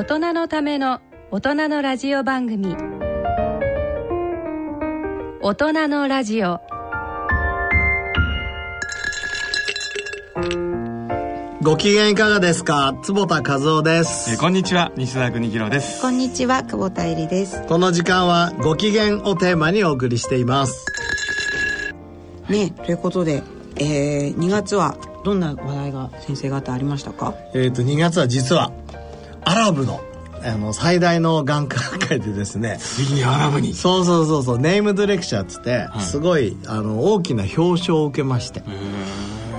大人のための大人のラジオ番組。大人のラジオ。ご機嫌いかがですか？坪田和夫です。えーこんにちは。西澤邦弘です。こんにちは、久保田恵里です。この時間はご機嫌をテーマにお送りしています。ね、ということで、えー、2月はどんな話題が先生方ありましたか？えっ、と2月は実はアラブの。あの最大の眼科会でですね。次にアラブにそうそうそうそう。ネームドレクチャーっつって、すごいあの大きな表彰を受けまして。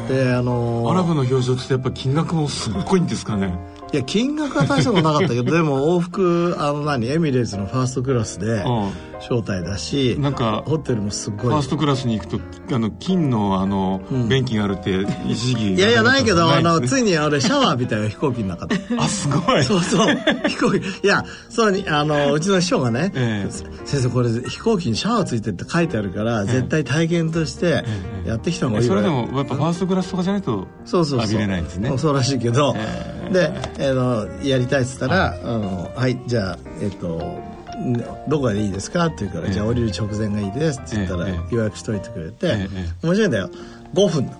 であのアラブの表彰ってやっぱ金額もすっごいんですかね。いや金額は大したことなかったけど でも往復あの何エミレーツのファーストクラスで招待だしなんかホテルもすごい。ファーストクラスに行くとあの金のあの、便器があるって一時期いやいやないけどあのついに俺シャワー浴びたよ飛行機の中で。あすごい。そうそう飛行機いやそうにあのうちの師匠がね、ええ。先生これ飛行機にシャワーついてるって書いてあるから、絶対体験としてやってきた方がいいそれわよでもやっぱファーストクラスとかじゃないとそうそうそう。浴びれないんですね。そうらしいけど、えで、あのやりたいっつったら「あのはいじゃあえっとんどこがいいですか?」って言うから「ええじゃあ降りる直前がいいです」って言ったら、ええ予約しといてくれて、ええ面白いんだよ。5分の。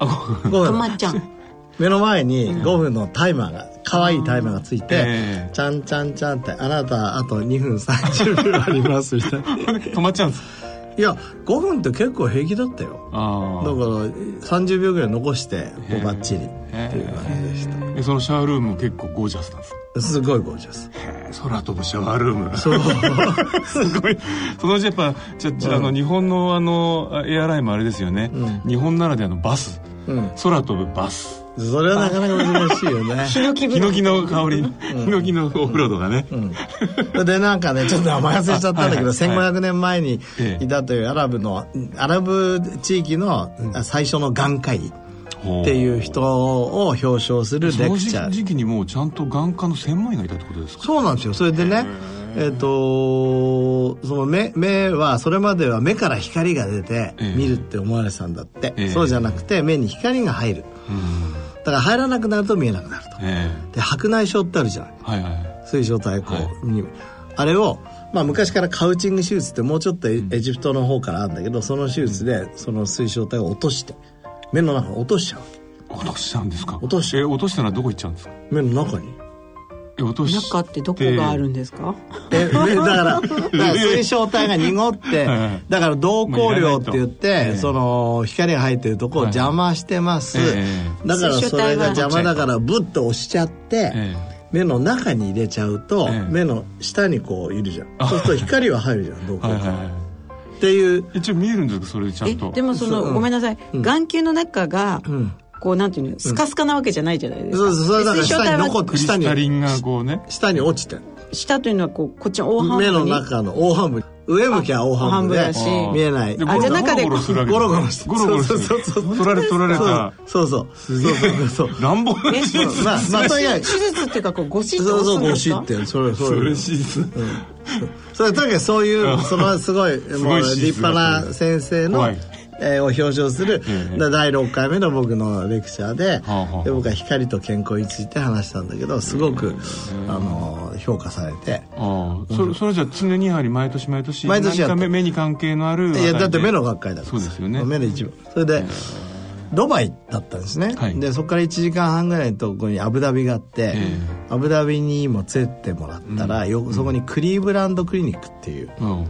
あ5と分まっちゃん。目の前に5分のタイマーが可愛いタイマーがついて、ええ。ちゃんちゃんちゃんって「あなたあと2分30秒あります」みたいな。止まっちゃうんです。いや5分って結構平気だったよ。あだから30秒ぐらい残してこうバッチリってえいう感じでした。あそのシャワールームも結構ゴージャスなんですすごいゴージャス。空飛ぶシャワールーム。そう。すごい。そのうちやっぱじゃじゃあの日本のあのエアラインもあれですよね、日本ならではのバス、うん。空飛ぶバス。それはなかなか難しいよね。ヒノキの香り、ヒノキのオフロードがね、うん。でなんかねちょっと名前忘れちゃったんだけど、あはい。はい1500年前にええいたというアラブのアラブ地域の最初の眼科医っていう人を表彰するそのレクチャー。時期にもうちゃんと眼科の専門医がいたってことですか？そうなんですよ。それでねえっ、とその目目はそれまでは目から光が出てええ。見るって思われてたんだって、ええ。そうじゃなくて目に光が入る。うん。だから入らなくなると見えなくなると。えで白内障ってあるじゃない。えはいはい。水晶体孔に、あれを、まあ、昔からカウチング手術ってもうちょっとエエジプトの方からあるんだけどその手術でその水晶体を落として目の中に落としちゃう。落としちゃうんですか？落としえ落としたらどこ行っちゃうんですか？目の中に。え落とし中ってどこがあるんですか？えでだからだから水晶体が濁ってはいだから瞳孔量って言って、もういらないと。その光が入ってるとこを邪魔してます、はいえ。だからそれが邪魔だからブッと押しちゃって、え目の中に入れちゃうと、ええ。目の下にこういるじゃん。そうすると光は入るじゃん瞳孔が、はいはいはいっていう。一応見えるんですかそれでちゃえんと？でもその、ごめんなさい、眼球の中が、ん。こうなんていうのスカスカなわけじゃないじゃないですか、そうそうそれだから下に残ってクリスタリンがこうね。下に落ちてる下というのはこうこっちの大半分に。目の中の大半分。上向きは大半分で大半分だし。見えない。であじゃあ中でゴロゴロするわけ。ゴロゴロしてゴロゴロする。そうそうそう取られ取られた。そうそう。そうそうそう乱暴なえ手術まあまあとにかく手術っていうかこうゴシッとそうそうゴシってそれそそれれ手術それとにかくそういうそのすごい もう立派な先生のえーを表彰する第6回目の僕のレクチャーでで僕は光と健康について話したんだけどすごくあの評価されて。ああ。それそれじゃあ常にやはり毎年毎年毎年目目に関係のあるいやだって目のが学会だから。そうですよね。目の一部。それでドバイだったんですね、はい。でそこから1時間半ぐらいのところにアブダビがあって、えアブダビにも連れてもらったら、よそこにクリーブランドクリニックっていううん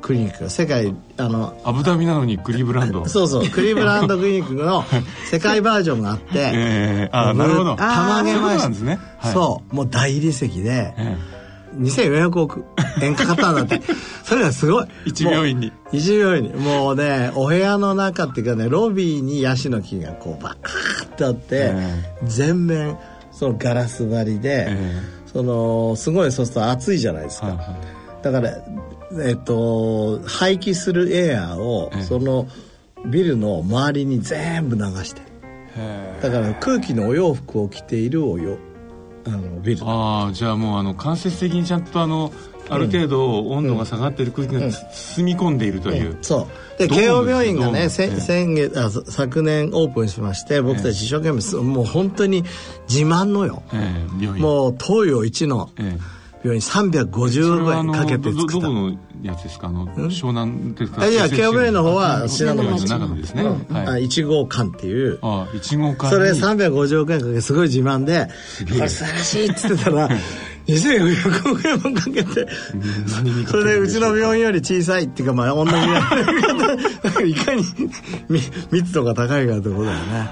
クリニックが世界あのアブダビなのにクリーブランド。そうそうクリーブランドクリニックの 世界バージョンがあって、ええああなるほど。たまげましそうね。はい。そうもう大理石でえ2400億円かかったんだって。それがすごい。一病院に。一病院に。もうねお部屋の中っていうかねロビーにヤシの木がこうバーってあって、え全面そのガラス張りで、えそのすごいそうすると暑いじゃないですか、はいはい。だからえっと排気するエアーを、ええそのビルの周りに全部流して。へだから空気のお洋服を着ているおよあのビル。ああじゃあもうあの間接的にちゃんとあのある程度温度が下がっている空気が包み込んでいるという、そう。で慶応病院がね先月あ昨年オープンしまして僕たち一生懸命、もう本当に自慢のよ、えもう東洋一の、えー病院350億円かけて作った。どこのやつですか？あの湘南ですかいや慶応病院の。方は信濃町の中ですね、うん。はい、1号館っていう。あ1号館それ350億円かけてすごい自慢でこれ素晴らしいっつってたら 2400億円もかけてそれでうちの病院より小さいっていうかまあ同じいかに密度が高いかってことだよね。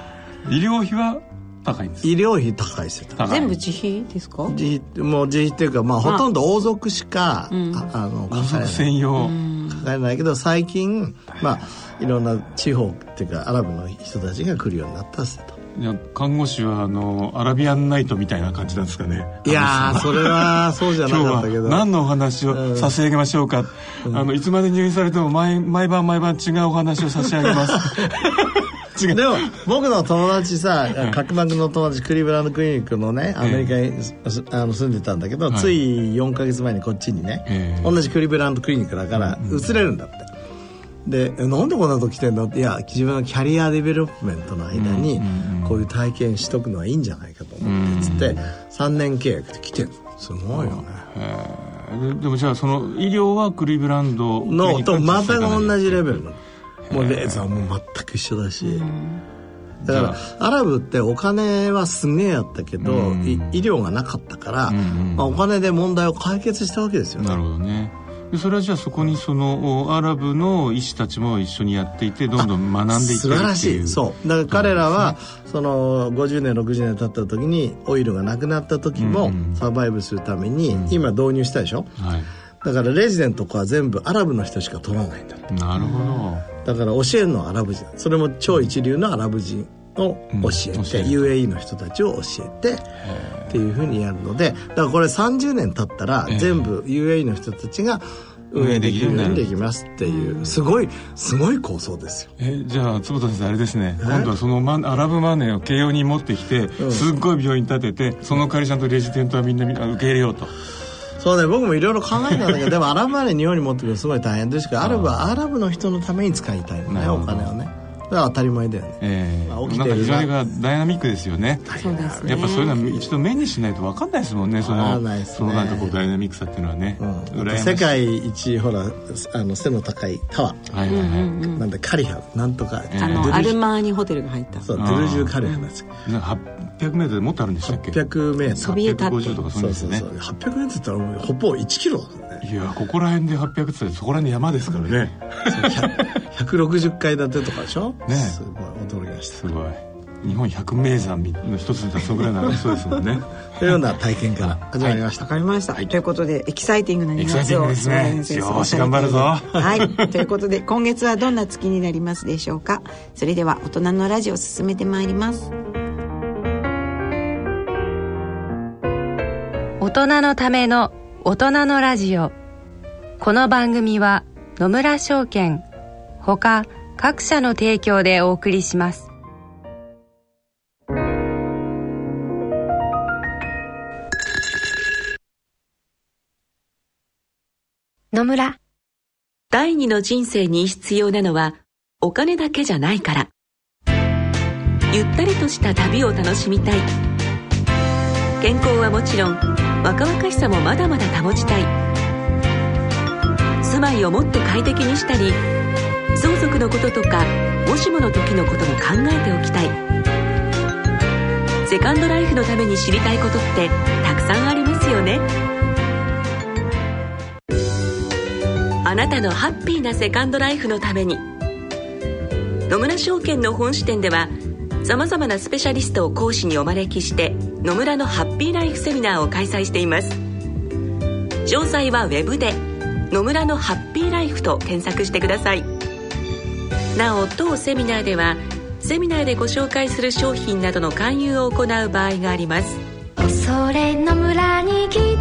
医療費は高いんです。医療費高いですよ。全部自費ですか？自費もう自費っていうかまあほとんど王族しか、うん、ああの王族専用。かかれないけど最近まあいろんな地方っていうかアラブの人たちが来るようになったっすと。いや看護師はあのアラビアンナイトみたいな感じなんですかね。いやそれはそうじゃなかったけど。何のお話を差し上げましょうか、うん、あのいつまで入院されても毎毎晩毎晩違うお話を差し上げますでも僕の友達さ角膜の友達クリーブランドクリニックのねアメリカに、あの住んでたんだけど、つい4か月前にこっちにね、同じクリーブランドクリニックだから移れるんだって。でなんでこんなとこ来てんのって？いや自分のキャリアデベロップメントの間にこういう体験しとくのはいいんじゃないかと思ってつって3年契約で来てるすごいよね。でもじゃあその医療はクリーブランドのとまた同じレベルの。もうレーザーも全く一緒だし、だからアラブってお金はすげえやったけど、医療がなかったから、まあ、お金で問題を解決したわけですよ。ね。なるほどね。でそれはじゃあそこにそのアラブの医師たちも一緒にやっていてどんどん学んでいってる素晴らしい。そう。だから彼らはその50年60年経った時にオイルがなくなった時もサバイブするために今導入したでしょ、はい。だからレジデントとかは全部アラブの人しか取らないんだなるほどだから教えるのはアラブ人。それも超一流のアラブ人を教えて、うん、UAE の人たちを教えてっていうふうにやるのでだからこれ30年経ったら全部 UAE の人たちが運営できるようにできますっていうすごいすごい構想ですよ。えじゃあ坪田先生あれですね。今度はそのマアラブマネーを慶応に持ってきて、うん、すっごい病院建ててその代わりちゃんとレジデントはみんな受け入れようと。そうね僕もいろいろ考えたんだけどでもアラブマネー日本に持ってくるのすごい大変ですけどアラブはアラブの人のために使いたいのねお金をね。だ当たり前だよね、えーまあ、起きてな。んか非常にダイナミックですよね。そうですね。やっぱそういうのは一度目にしないと分かんないですもんね。そのね。そのなんかこうダイナミックさっていうのはね、うん、世界一ほらあの背の高いタワー、はいはいはい、なんだカリハなんとか、あのアルマーニホテルが入った。そうドゥルジュカリハです800メートルもっとあるんでしたっけ？800メートル。そびえ立って850とかそうですね。そうそうそう。800メートルって言ったらほぼ1キロね。いやここら辺で800って言ったらそこら辺山ですからね160階建てとかでしょ？ねすごい驚きました。すごい。日本百名山の一つだそぐらいのそうですもんね。というような体験から始まりました。わ、はい、かりました、はい、ということでエキサイティングな2月をですね。よし頑張るぞ。はい。ということで今月はどんな月になりますでしょうか？それでは大人のラジオを進めてまいります。大人のための大人のラジオ。この番組は野村証券ほか各社の提供でお送りします。野村。第二の人生に必要なのはお金だけじゃないから。ゆったりとした旅を楽しみたい。健康はもちろん若々しさもまだまだ保ちたい。住まいをもっと快適にしたり相続のこととかもしもの時のことも考えておきたい。セカンドライフのために知りたいことってたくさんありますよね。あなたのハッピーなセカンドライフのために野村証券の本支店ではさまざまなスペシャリストを講師にお招きして野村のハッピーライフセミナーを開催しています。詳細はウェブで「野村のハッピーライフ」と検索してください。なお当セミナーではセミナーでご紹介する商品などの勧誘を行う場合があります恐れの村に来てみよ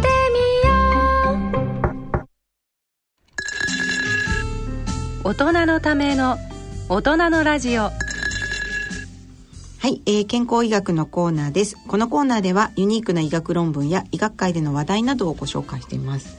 う大人のための大人のラジオはい、えー、健康医学のコーナーです。このコーナーではユニークな医学論文や医学界での話題などをご紹介しています。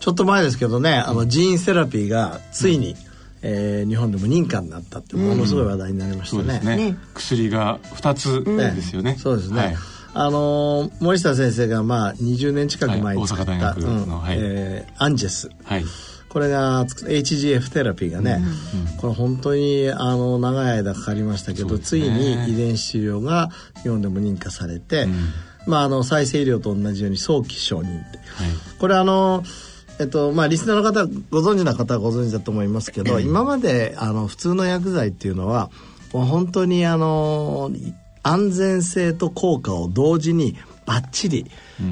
ちちょっと前ですけどねあのジーンセラピーがついに、えー日本でも認可になったってものすごい話題になりましたね。そうですね。ね薬が2つですよね、そうですね。はい。あのー森下先生がまあ20年近く前に作った、はい。大阪大学のうんはい。えーアンジェスはい。これが HGF テラピーがね、これ本当にあの長い間かかりましたけど、ね。ついに遺伝子治療が日本でも認可されて、まあ、あの再生医療と同じように早期承認って、これあのえっとまあ、リスナーの方ご存知な方はご存知だと思いますけど、今まであの普通の薬剤っていうのはもう本当にあの安全性と効果を同時にバッチリ、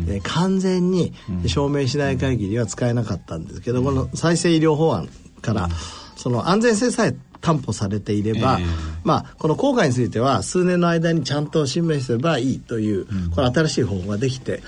えー完全に証明しない限りは使えなかったんですけど、この再生医療法案から、その安全性さえ担保されていれば、ええ。まあ、この効果については数年の間にちゃんと示せばいいという、これ新しい方法ができて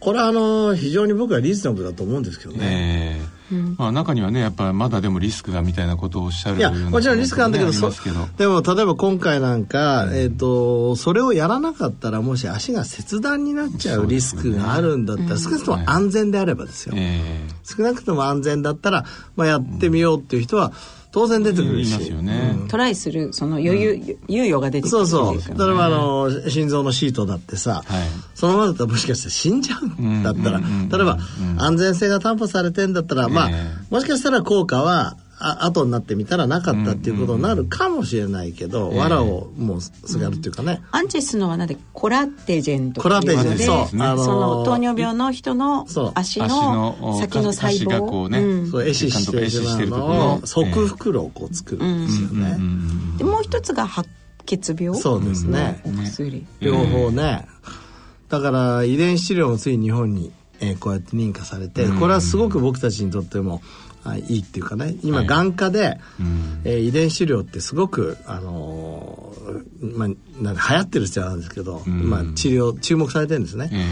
これはあの非常に僕はリーズナブルだと思うんですけどね。ええ。まあ中にはねやっぱりまだでもリスクがみたいなことをおっしゃるいやもちろんリスクなんだけどでも例えば今回なんか、えー、とそれをやらなかったらもし足が切断になっちゃうリスクがあるんだったら、少なくとも安全であればですよ、え。少なくとも安全だったら、まあ、やってみようっていう人は当然出てくるし、え言いますよね、トライするその余裕、猶予が出てくるそうそう。例えばあの心臓のシートだってさ、はい。そのままだったらもしかして死んじゃうんだったら、うんうんうん例えば安全性が担保されてんだったら、まあえもしかしたら効果はあ後になってみたらなかったっていうことになるかもしれないけど、藁をもうすがるっていうかね、アンチェスのはなんでコラテジェンとコラテジェンそうあのーその糖尿病の人の足足のの先の細足がこ胞うねうん。そう壊死してるののを側袋をこう作る。ん。ですよね、でもう一つが白血病？そうですね。のお薬、両方ね、だから遺伝子治療もついに日本に、えーこうやって認可されて、これはすごく僕たちにとってもあいいっていうかね。今、眼科で、えー遺伝子治療ってすごく、あのーまあ、なんか流行ってるじゃなんですけど、まあ、治療注目されてるんですね。え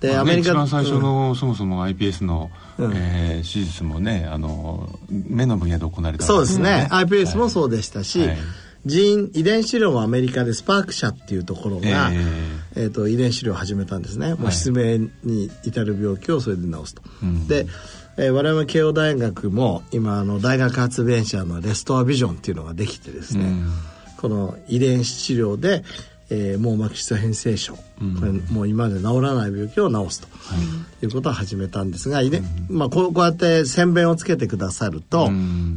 え。で、まあねアメリカ一番最初の、そもそも iPS の、えー手術もねあの目の分野で行われたそうですね、はい。iPS もそうでしたし、はい。ジーン遺伝子治療もアメリカでスパーク社っていうところが、ええ。ーと遺伝子治療を始めたんですね、もう失明に至る病気をそれで治すと。で、えー我々慶応大学も今あの大学発電車のレストアビジョンっていうのができてですね、この遺伝子治療で、えー網膜質変性症、これもう今まで治らない病気を治すと、い、うことを始めたんですが、遺伝まあ、こうこうやって宣弁をつけてくださると、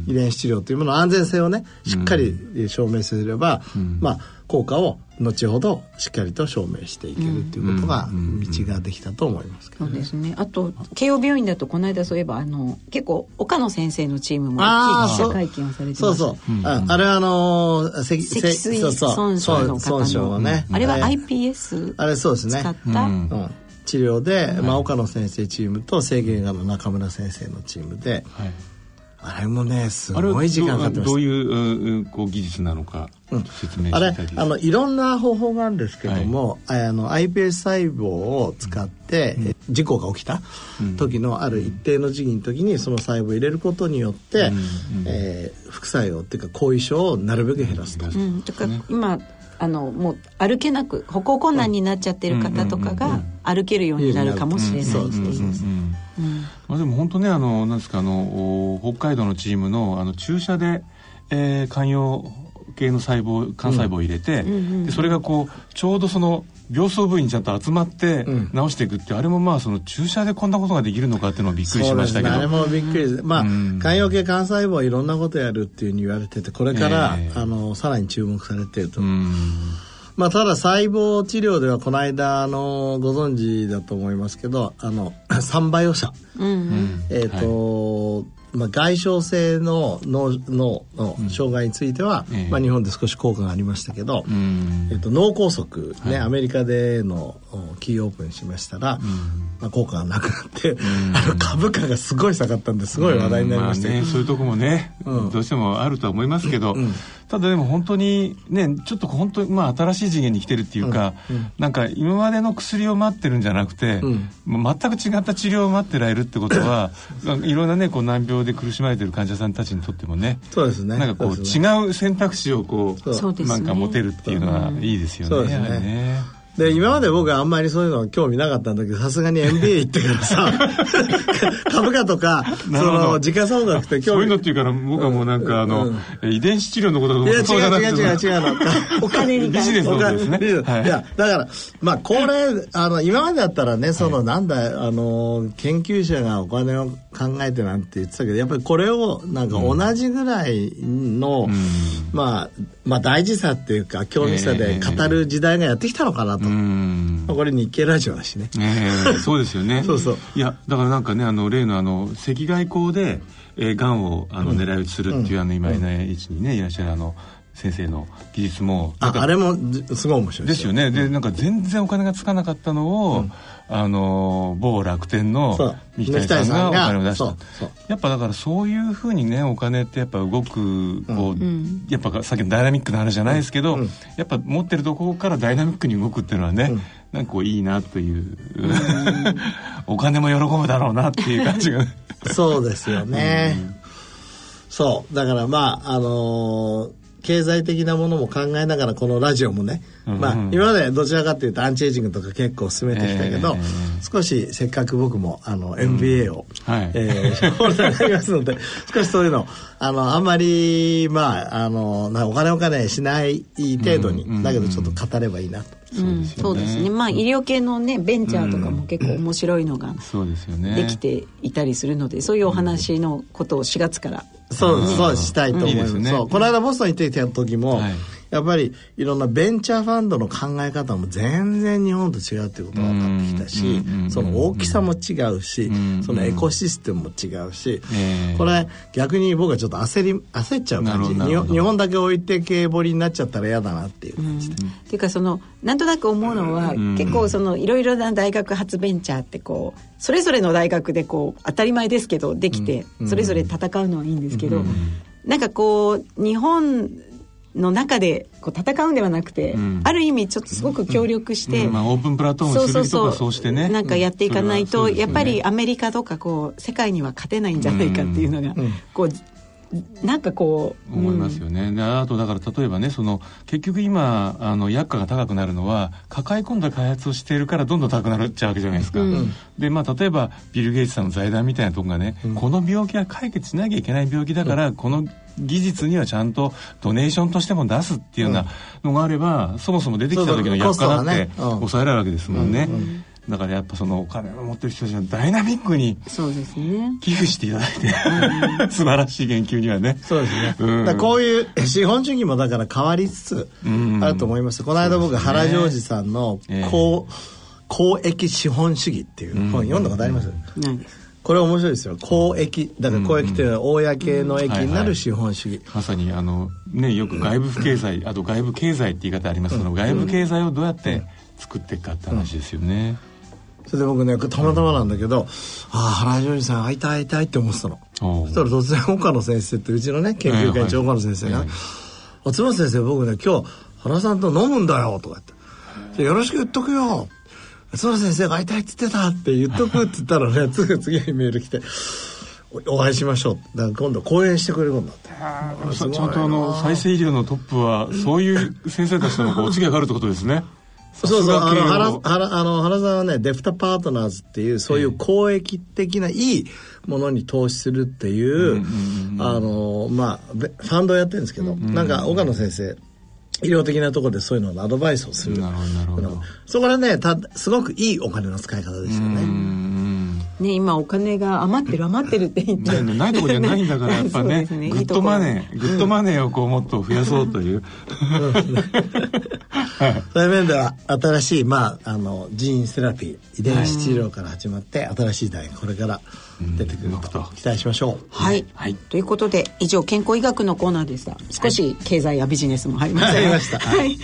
遺伝子治療というものの安全性をねしっかり証明すれば、まあ、効果を後ほどしっかりと証明していけるということが道ができたと思いますけどそうですね。あと慶応病院だとこの間そういえばあの結構岡野先生のチームもあー大きい記者会見をされてそうました。そう、ああれはあのー積積水そうそう。損傷の損方傷のね、あれはえー iPS あれそうですね。使った、うん、治療で、まあ、岡野先生チームと制限がの中村先生のチームではいあれもねすあれはごい時間かかってましどういううんこう技術なのか説明たあれしただいていいですかあのいろんな方法があるんですけども、あの iPS 細胞を使って、え事故が起きた時のある一定の時期の時にその細胞を入れることによって、えー副作用っていうか後遺症をなるべく減らすと。うん、とか今あのもう歩けなく歩行困難になっちゃってる方とかが歩けるようになるかもしれないっていう。まあ、でも本当ねあのなんですかあのお北海道のチームのあの注射で、えー、肝葉系の細胞幹細胞を入れて、でそれがこうちょうどその病巣部位にちゃんと集まって治していくっていう、あれもまあその注射でこんなことができるのかっていうのをびっくりしましたけど。ね、あれもびっくりです。まあ、ん。肝葉系幹細胞はいろんなことやるっていうふうに言われてて、これから、ええあの、さらに注目されていると。うん。まあ、ただ細胞治療ではこの間、あの、ご存知だと思いますけど、あの、三倍オ社。えっ、と、まあ、外傷性の脳脳の障害については、ええ。まあ、日本で少し効果がありましたけど、うん。えっと、脳梗塞、ねアメリカでのおキーオープンしましたら、まあ、効果がなくなって、あの株価がすごい下がったんですごい話題になりましたけど、あね、そういうとこもね、うん。どうしてもあるとは思いますけど、ただでも本当にねちょっと本当にまあ新しい次元に来てるっていうか、なんか今までの薬を待ってるんじゃなくて、もう全く違った治療を待ってられるってことは いろんなねこう難病で苦しまれてる患者さんたちにとってもねそうですね。なんかこうね。違う選択肢をこうそう。ね。なんか持てるっていうのはいいですよね。そうですねで今まで僕はあんまりそういうの興味なかったんだけどさすがに MBA 行ってからさ 株価とかその時価総額って興味そういうのっていうから僕はもうなんかあの、遺伝子治療のこといや違う違う違う違うの。お金にビジネスのことですね、はい、いやだからまあこれあの今までだったらねその、なんだあの研究者がお金を考えてなんて言ってたけどやっぱりこれをなんか同じぐらいの、うん、まあまあ大事さっていうか興味さで語る時代がやってきたのかなと、えー、これ日経ラジオだしね、えー、そうですよね。そうそう。いやだからなんかねあの例のあの赤外光でえー、がんをあの狙い撃ちするっていう、あの今いない位置にねいらっしゃるあの先生の技術も。ああれもすごい面白いですよ。ね。でなんか全然お金がつかなかったのを、うん、あの某楽天の三木谷さんがお金を出した。やっぱだからそういうふうにねお金ってやっぱ動くこう、うん、やっぱさっきのダイナミックな話じゃないですけど、うん、やっぱ持ってるところからダイナミックに動くっていうのはね、なんかこういいなという、お金も喜ぶだろうなっていう感じがそうですよね、そう。だからまああのー経済的なものも考えながらこのラジオもね、うん。うん、まあ今までどちらかというとアンチエイジングとか結構進めてきたけど、えー、少しせっかく僕もあの MBA を、うんはい、えー、ホルダーになりますので 少しそういうのあのあんまりまああのお金お金しない程度に、うんうんうん、だけどちょっと語ればいいなと。そうですね。まあ医療系のねベンチャーとかも結構面白いのができていたりするのでそういうお話のことを4月からそうそうしたいと思います。いいね、そうこの間ボストン行ってきた時も、はいやっぱりいろんなベンチャーファンドの考え方も全然日本と違うっていうことが分かってきたしその大きさも違うしそのエコシステムも違うしこれ逆に僕はちょっと焦り焦っちゃう感じ。日本だけ置いてけぼりになっちゃったら嫌だなっていう。感じで。っていうかそのなんとなく思うのは結構そのいろいろな大学発ベンチャーってこうそれぞれの大学でこう当たり前ですけどできてそれぞれ戦うのはいいんですけどなんかこう日本の中でこう戦うんではなくて、うん、ある意味ちょっとすごく協力して、うん、まあ、オープンプラットフォームする人がそうしてね。なんかやっていかないと、ね、やっぱりアメリカとかこう世界には勝てないんじゃないかっていうのが、こうなんかこう思いますよね、うん、あとだから例えばねその結局今あの薬価が高くなるのは抱え込んだ開発をしているからどんどん高くなっちゃうわけじゃないですか、うん、でまあ例えばビル・ゲイツさんの財団みたいなとこがね、うん、この病気は解決しなきゃいけない病気だから、この技術にはちゃんとドネーションとしても出すっていうようなのがあれば、そもそも出てきた時の薬価だって抑えられるわけですもんね。だからやっぱそのお金を持ってる人たちはダイナミックにそうですね。寄付していただいて、素晴らしい研究にはね。そうですね、うん、こういう資本主義もだから変わりつつあると思います、この間僕、原ジョージさんの公,、公益資本主義っていう本読んだことあります、ないです。これ面白いですよ。公益だから公益というのは公の益になる資本主義、まさにあのねよく外部不経済あと外部経済って言い方ありますけど、外部経済をどうやって作っていくかって話ですよね、それで僕ねたまたまなんだけど、ああ原ジョージさん会いたい会いたいって思ってたの。そしたら突然岡野先生ってうちのね研究会長岡野先生が、ね「松本先生僕ね今日原さんと飲むんだよ」とか言って「よろしく言っとくよ」松野先生が会いたいって言ってたって言っとくって言ったらねすぐ 次にメール来てお会いしましょうだから今度講演してくれるんだって。ちゃんとあの再生医療のトップはそういう先生たちとのお付き合いがあるってことですねそうそうあの原原あの原さんはねデフタパートナーズっていうそういう公益的ないいものに投資するっていう、あのまあファンドをやってるんですけど、なんか岡野先生医療的なところでそういうののアドバイスをする。なるほど。そこはね、たすごくいいお金の使い方ですよね。ね、今お金が余ってる余ってるって言って。ないとこじゃないんだから、やっぱね、ね。 good money、good money をこうもっと増やそうという。そうい。う面では新しい、まあ、あの gene therapy 遺伝子治療から始まって、新しい時代これから出てくると期待しましょう。はい、はい、ということで以上健康医学のコーナーでした。少し経済やビジネスも入りました、入りました。はい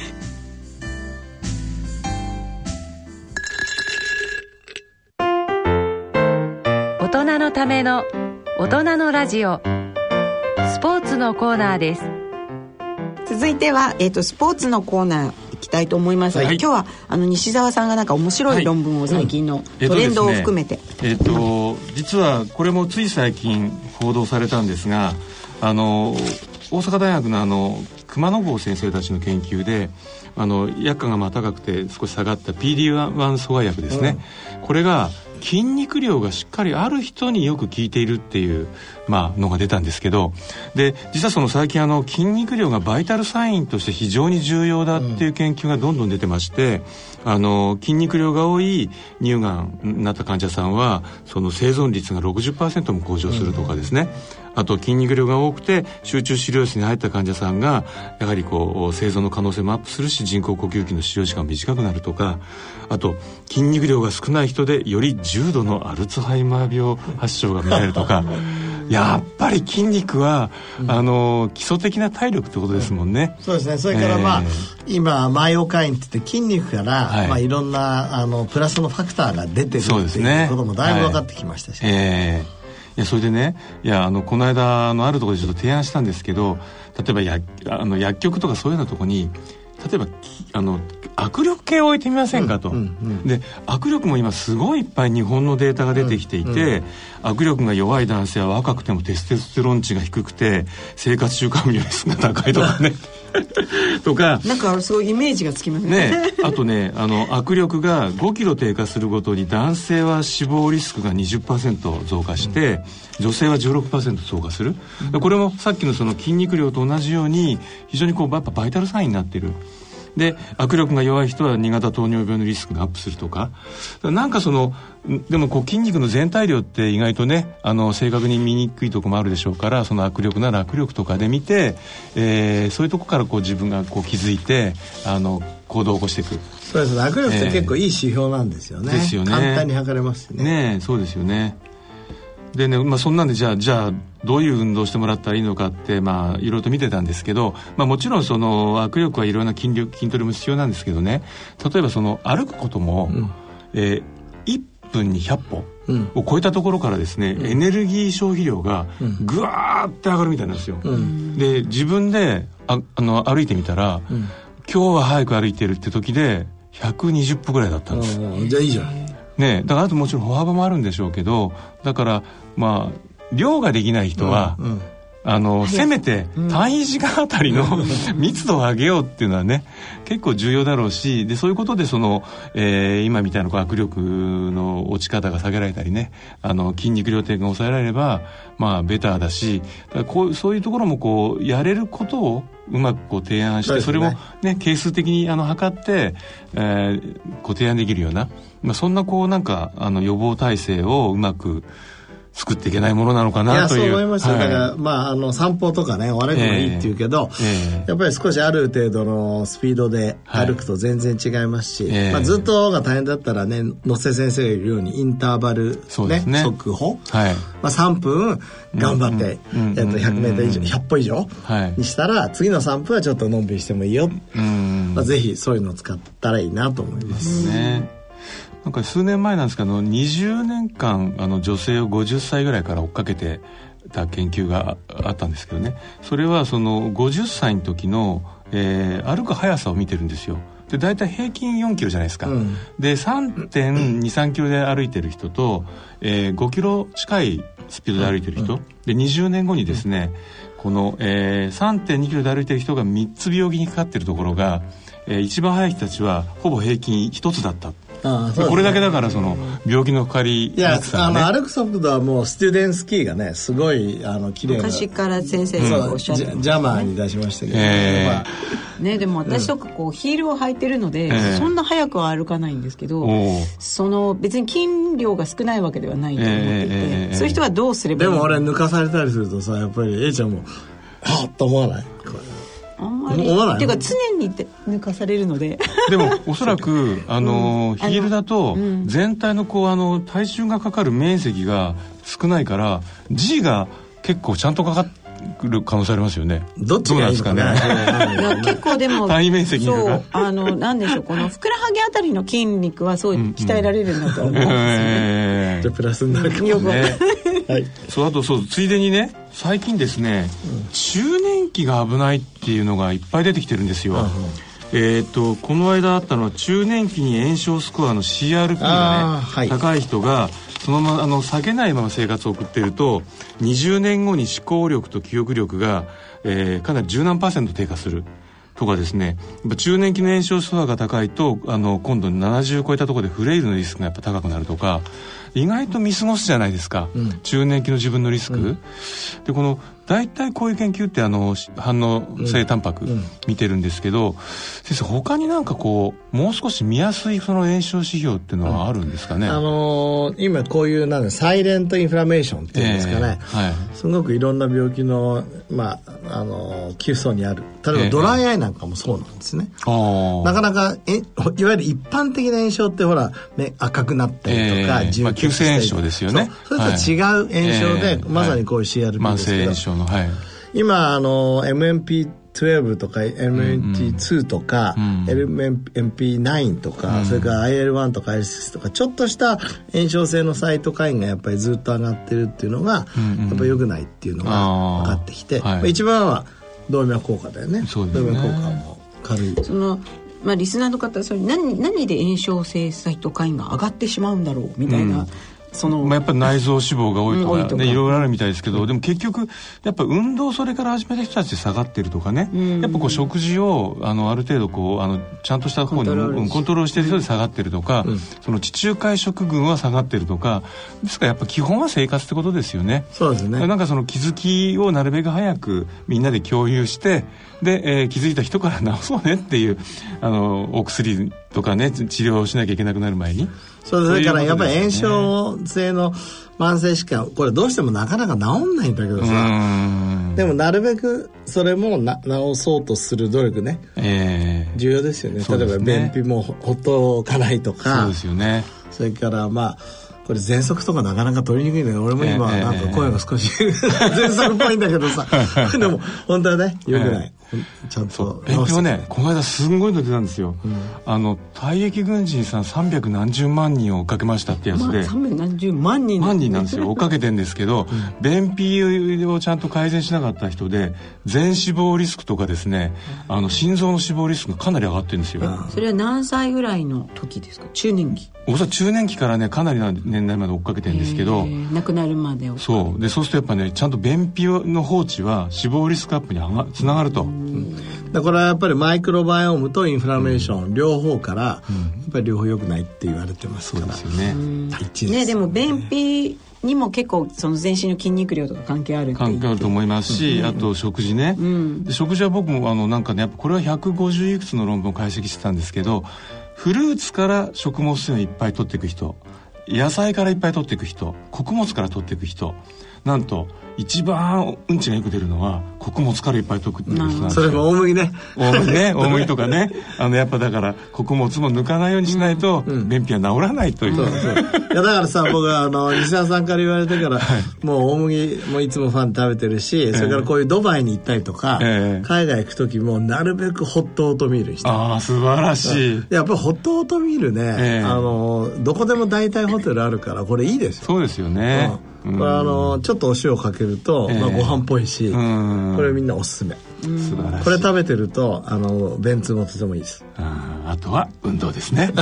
ための大人のラジオ。スポーツのコーナーです。続いては、えーと、スポーツのコーナーいきたいと思いますが、はい、今日はあの西澤さんがなんか面白い論文を最近のトレンドを含めて、えっ、ー、と、実はこれもつい最近報道されたんですがあの大阪大学のあの熊野郷先生たちの研究であの薬価がまあ高くて少し下がった PD1 阻害薬ですね、うん、これが筋肉量がしっかりある人によく効いているっていう、まあ、のが出たんですけど。で実はその最近あの筋肉量がバイタルサインとして非常に重要だっていう研究がどんどん出てまして、うん、あの筋肉量が多い乳がんになった患者さんはその生存率が60%も向上するとかですね、うん。あと筋肉量が多くて集中治療室に入った患者さんがやはりこう生存の可能性もアップするし人工呼吸器の使用時間も短くなるとか。あと筋肉量が少ない人でより重度のアルツハイマー病発症が見られるとか やっぱり筋肉は、うん、あの基礎的な体力ってことですもんね、うん、そうですね。それからまあ、えー、今マイオカインって言って筋肉から、はい。まあ、いろんなあのプラスのファクターが出てるっていうこともだいぶ分かってきましたし、ね、えーいやそれでねいやあのこの間のあるところでちょっと提案したんですけど例えばやあの薬局とかそういうようなとこに例えばあの握力計を置いてみませんかと、うんうんうん、で握力も今すごいいっぱい日本のデータが出てきていて、うん。うん、握力が弱い男性は若くてもテステステロン値が低くて生活習慣病リスクが高いとかね とか。なんかそういうイメージがつきますね。ね。あとねあの握力が5キロ低下するごとに男性は死亡リスクが20%増加して、うん、女性は16%増加する、うん、これもさっきのその筋肉量と同じように非常にこうやっぱバイタルサインになってるで握力が弱い人は2型糖尿病のリスクがアップするとか。なんかそのでもこう筋肉の全体量って意外とねあの正確に見にくいとこもあるでしょうからその握力なら握力とかで見て、えー、そういうとこからこう自分がこう気づいてあの行動を起こしていく。そうです。握力って結構いい指標なんですよね、えー、ですよね。簡単に測れますね。ねそうですよねでね、まあ、そんなんでじゃあじゃあどういう運動してもらったらいいのかってまあいろいろと見てたんですけど、まあ、もちろんその握力はいろんな筋力筋トレも必要なんですけどね。例えばその歩くことも、うん、えー、1分に100歩を超えたところからですね、うん、エネルギー消費量がぐわーって上がるみたいなんですよ、うん、で自分でああの歩いてみたら、今日は早く歩いてるって時で120歩ぐらいだったんです。じゃあいいじゃんねだからあともちろん歩幅もあるんでしょうけどだからまあ量ができない人は、うんうん、あのせめて単位時間あたりの 密度を上げようっていうのはね結構重要だろうしでそういうことでその、えー、今みたいな握力の落ち方が下げられたりねあの筋肉量低が抑えられればまあベターだしだこうそういうところもこうやれることをうまくこう提案してそ、ね,、れもね係数的にあの測って、えー、こう提案できるような、まあ、そんなこうなんかあの予防体制をうまく作っていけないものなのかなという。いやそう思いますよ、はい、だからまああの散歩とかね歩くのいいっていうけど、えー、やっぱり少しある程度のスピードで歩くと全然違いますし、はい、まあ、ずっとが大変だったらね野瀬先生が言うようにインターバル、ねね、速歩、はい、まあ、3分頑張って、うん、えっと、100m 以上100歩以上にしたら、次の3分はちょっとのんびりしてもいいよ、まあ、ぜひそういうのを使ったらいいなと思います。ねなんか数年前なんですけど20年間あの女性を50歳ぐらいから追っかけてた研究があったんですけどね。それはその50歳の時の、えー、歩く速さを見てるんですよ。で大体平均4キロじゃないですか、うん、で3.23キロで歩いてる人と、えー、5キロ近いスピードで歩いてる人、うん、で20年後にですねこの、えー、3.2キロで歩いてる人が3つ病気にかかってるところが、えー、一番速い人たちはほぼ平均1つだったああこれだけだからその病気のかかり、ね、いやあの歩く速度はもうスチューデンスキーがねすごいあの綺麗な。昔から先生がおっしゃって、ジャマーに出しましたけど、えーまあ、ねでも私とかこうヒールを履いてるので、えー、そんな速くは歩かないんですけどその別に筋量が少ないわけではないと思っていて、えー、そういう人はどうすればいいでも俺抜かされたりするとさやっぱり A ちゃんもはっと思わない？あんまり。っていうか常に抜かされるので。でもおそらくあの、ヒールだと全体のこうあの体重がかかる面積が少ないから G が結構ちゃんとかかってる可能性ありますよね。どっちがいいですかね？結構でも単位面積そうあのなんでしょうこのふくらはぎあたりの筋肉はそう鍛えられるんだと思うんですよね。じゃプラスになるかもね。はい。そうあとそうついでにね最近ですね、中年期が危ないっていうのがいっぱい出てきてるんですよ。えーと、この間あったのは中年期に炎症スコアの CRP がね、はい、高い人がそのままあの下げないまま生活を送っていると20年後に思考力と記憶力が、えー、かなり十何パーセント低下するとかですね中年期の炎症スコアが高いとあの今度70超えたところでフレイルのリスクがやっぱ高くなるとか意外と見過ごすじゃないですか、うん、中年期の自分のリスク、うん、でこの大体こういう研究ってあの反応性タンパク見てるんですけど、うん、先生他になんかこうもう少し見やすいその炎症指標っていうのはあるんですかね、あのー、今こういうなんサイレントインフラメーションっていうんですかね、えーはい、すごくいろんな病気の,、まああのー、基礎にある例えばドライアイなんかもそうなんですね、えー、なかなかえ いわゆる一般的な炎症ってほら目赤くなったりとか、えーまあ、急性炎症ですよね。それと違う炎症で、まさにこういう CRP ですけど、慢性炎症の、はい、今あの MMP12 とか MMP2 とか、うんうん、LMP9 とか、うん、それから IL1 とか IL6 とかちょっとした炎症性のサイトカインがやっぱりずっと上がってるっていうのが、やっぱ良くないっていうのが分かってきて、はい、一番は動脈硬化だよね、ね、動脈硬化も軽い。そのまあ、リスナーの方それ何何で炎症性サイトカインが上がってしまうんだろうみたいなその、まあ、やっぱり内臓脂肪が多いとか,、ね、いろいろあるみたいですけど、でも結局やっぱ運動それから始めた人たちで下がってるとかね、やっぱこう食事をあのある程度こうあのちゃんとした方にコントロールしてる人で下がってるとか、その地中海食群は下がってるとかですからやっぱ基本は生活ってことですよね。そうですね。なんかその気づきをなるべく早くみんなで共有してで、えー、気づいた人から治そうねっていうあのお薬とかね治療をしなきゃいけなくなる前に。それからやっぱり炎症性の慢性疾患これどうしてもなかなか治んないんだけどさ。でもなるべくそれもな治そうとする努力ね、えー、重要ですよね。例えば便秘もほっとかないとか。そうですよね。それからまあこれ喘息とかなかなか取りにくいね俺も今なんか声が少し 喘息っぽいんだけどさ。でも本当はねよくない、ちゃんと勉強ねこの間すんごいの出たんですよ、うん、あの退役軍人さん300何十万人を追っかけましたってやつで、まあ、300何十万人万人なんですよ。追っかけてんですけど、うん、便秘をちゃんと改善しなかった人で全死亡リスクとかですねあの心臓の死亡リスクがかなり上がってるんですよ。それは何歳ぐらいの時ですか？中年期僕は中年期からねかなりな年代まで追っかけてるんですけど亡くなるまでそう。でそうするとやっぱねちゃんと便秘の放置は死亡リスクアップにつながると、だからやっぱりマイクロバイオームとインフラメーション、うん、両方からやっぱり両方良くないって言われてます。から、そうですよね。ねでも便秘にも結構その全身の筋肉量とか関係ある関係あると思いますし、うん、あと食事ね、うん、食事は僕もあのなんかねやっぱこれは150いくつの論文を解析してたんですけどフルーツから食物繊維をいっぱい取っていく人野菜からいっぱい取っていく人穀物から取っていく人なんと一番うんちがよく出るのは穀物からいっぱい溶くっていう人なんですそれも大麦ね。大麦ね。大麦とかね。あのやっぱだから穀物も抜かないようにしないと、便秘は治らないという、そうそう。いやだからさ 僕はあの西田さんから言われてから、はい、もう大麦もいつもファン食べてるし、それからこういうドバイに行ったりとか、えー、海外行く時もなるべくホットオートミールにしてああ素晴らしい。やっぱりホットオートミールね、えー、あのどこでも大体ホテルあるからこれいいですよ。そうですよね、うんこれあのちょっとお塩かけると、まあ、ご飯っぽいし、これみんなおすすめ。素晴らしい。これ食べてるとあの便通もとてもいいです。ああとは運動ですね。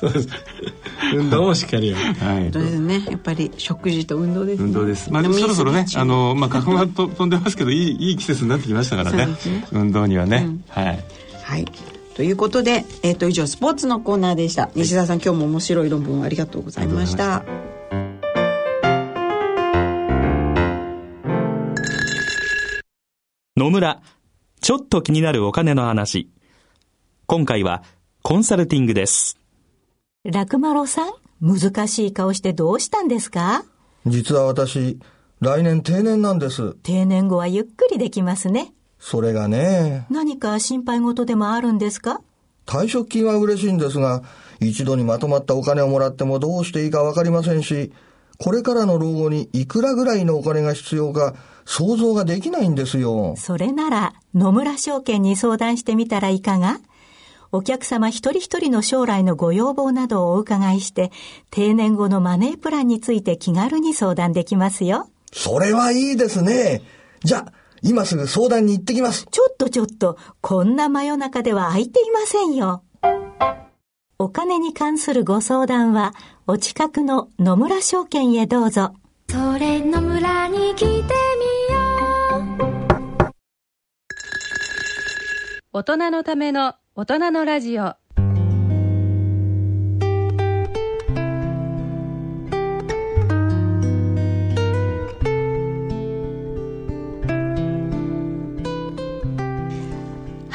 そうです。運動もしっかりやる。はい。そうですね。やっぱり食事と運動です、ね、運動です。まあでもそろそろねあのまあ花粉がと飛んでますけどいいいい季節になってきましたからね、ね、運動にはね、うん、はい。はい。ということで、えっ、ー、と以上スポーツのコーナーでした。西澤さん、今日も面白い論文ありがとうございました。野村、ちょっと気になるお金の話。今回はコンサルティングです。楽丸さん、難しい顔してどうしたんですか？実は私、来年定年なんです。定年後はゆっくりできますね。それがね。何か心配事でもあるんですか？退職金は嬉しいんですが、一度にまとまったお金をもらってもどうしていいかわかりませんし、これからの老後にいくらぐらいのお金が必要か想像ができないんですよ。それなら野村証券に相談してみたらいかが？お客様一人一人の将来のご要望などをお伺いして、定年後のマネープランについて気軽に相談できますよ。それはいいですね。じゃあ、今すぐ相談に行ってきます。ちょっとちょっと、こんな真夜中では空いていませんよ。お金に関するご相談は、お近くの野村証券へどうぞ。それ野村に来て大人のための大人のラジオ。は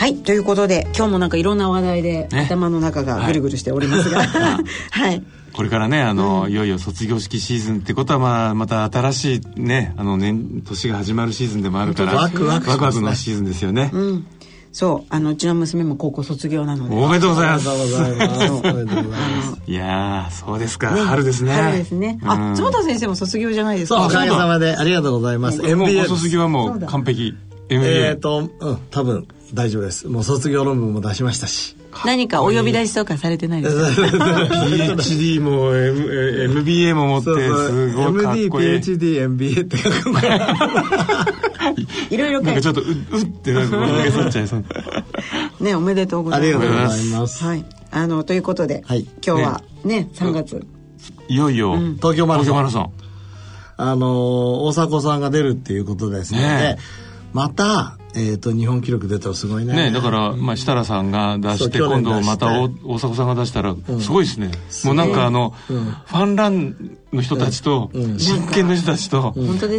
いということで今日もなんかいろんな話題でね。頭の中がぐるぐるしておりますが。はい。これからねあの、いよいよ卒業式シーズンってことはまあまた新しいねあの年年が始まるシーズンでもあるからワクワクね。ワクワクのシーズンですよね、うんそうあのうちの娘も高校卒業なので。おめでとうございます。います。おめでとうございます。いやーそうですか、ね春ですね。春ですね。あうん。坪田先生も卒業じゃないですそう、かおかげさまでありがとうございます。もう MBA ご卒業はもう完璧。えっと、うん、多分大丈夫です。もう卒業論文も出しましたし。何かお呼び出しとかされてないですか？PhD も、M え MBA も持ってすごいかっこいい。PhD、MBA って いろいろかちょっとううってなんか投げ去っちゃいそう。ねおめでとうございます。ありがとうございます。はい。あのということで、はい。今日はね。3月。いよいよ、東京マラソン。東京マラソン。あのー、大迫さんが出るっていうことですので、ねまた、えっ、と、日本記録出たらすごいね。ねだから、まあ、設楽さんが出して今度また大大迫さんが出したらすごいですね、もうなんかあの、ファンランの人たちと、真剣の人たちと、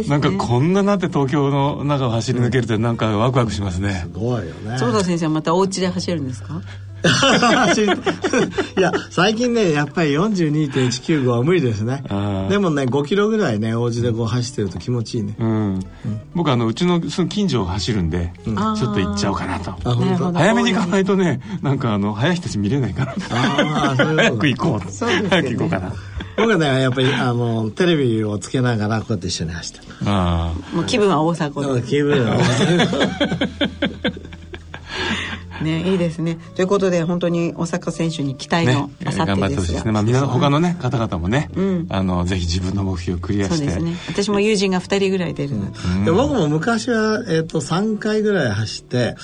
なん。かこん。ななって東京の中を走り抜けるってなんかワクワクしますね、すごいよね。坪田先生はまたお家で走るんですか いや最近ねやっぱり42.195は無理ですね。でもね5キロぐらいねお家でこう走ってると気持ちいいね、うん、僕あのうちのその近所を走るんで、ちょっと行っちゃおうかなと。早めに行かないとねなんかあの早い人たち見れないから。ああそういうこと早く行こうそうね。早く行こうかな。僕はねやっぱりあのテレビをつけながらこうやって一緒に走ってもう気分は大阪で。気分は ね。い。いですね。ということで本当に大阪選手に期待ねの、あさっ頑張っててほしいですね、まあ、皆他のね方々もね、ん。あのぜひ自分の目標をクリアして。そうですね。私も友人が2人ぐらい出るの。で、で僕も昔は、えー、と3回ぐらい走って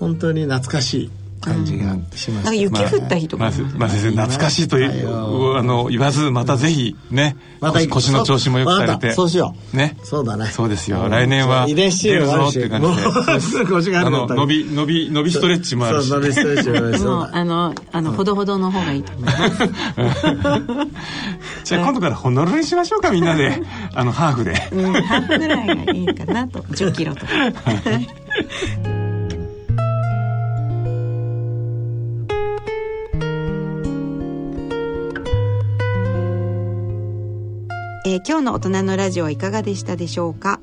本当に懐かしい感じがしました、なんか雪降った日とか、まあ、まあ先生懐かしいというあの言わずまたぜひね、また腰腰の調子もよくされてた。そうしよう。ね。そうだね。そうですよ。来年は遺伝子出るぞって感じで。もうすぐ腰がああの伸び伸び伸びストレッチもあるし。そう伸びストレッチもある。し でそうあのあのほどほどの方がいいと思います。じゃあ今度からホノルルにしましょうかみんなで。あのハーフで。うんハーフぐらいがいいかなと。10キロとか えー今日の大人のラジオはいかがでしたでしょうか？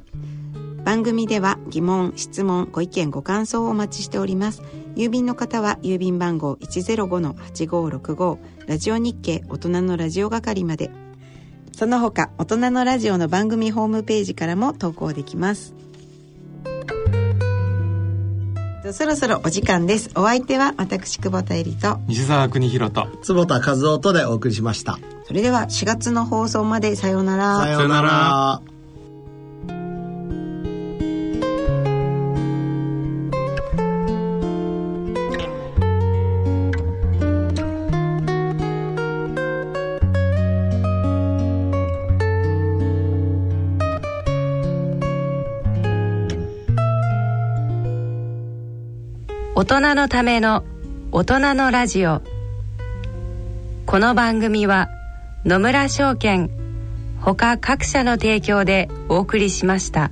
番組では疑問質問ご意見ご感想をお待ちしております。郵便の方は郵便番号105-8565ラジオ日経大人のラジオ係まで。その他大人のラジオの番組ホームページからも投稿できます。そろそろお時間です。お相手は私久保田恵里と。西澤邦弘と。坪田和夫とでお送りしましたそれでは4月の放送までさようなら。さようなら。大人のための大人のラジオ。この番組は野村証券ほか各社の提供でお送りしました。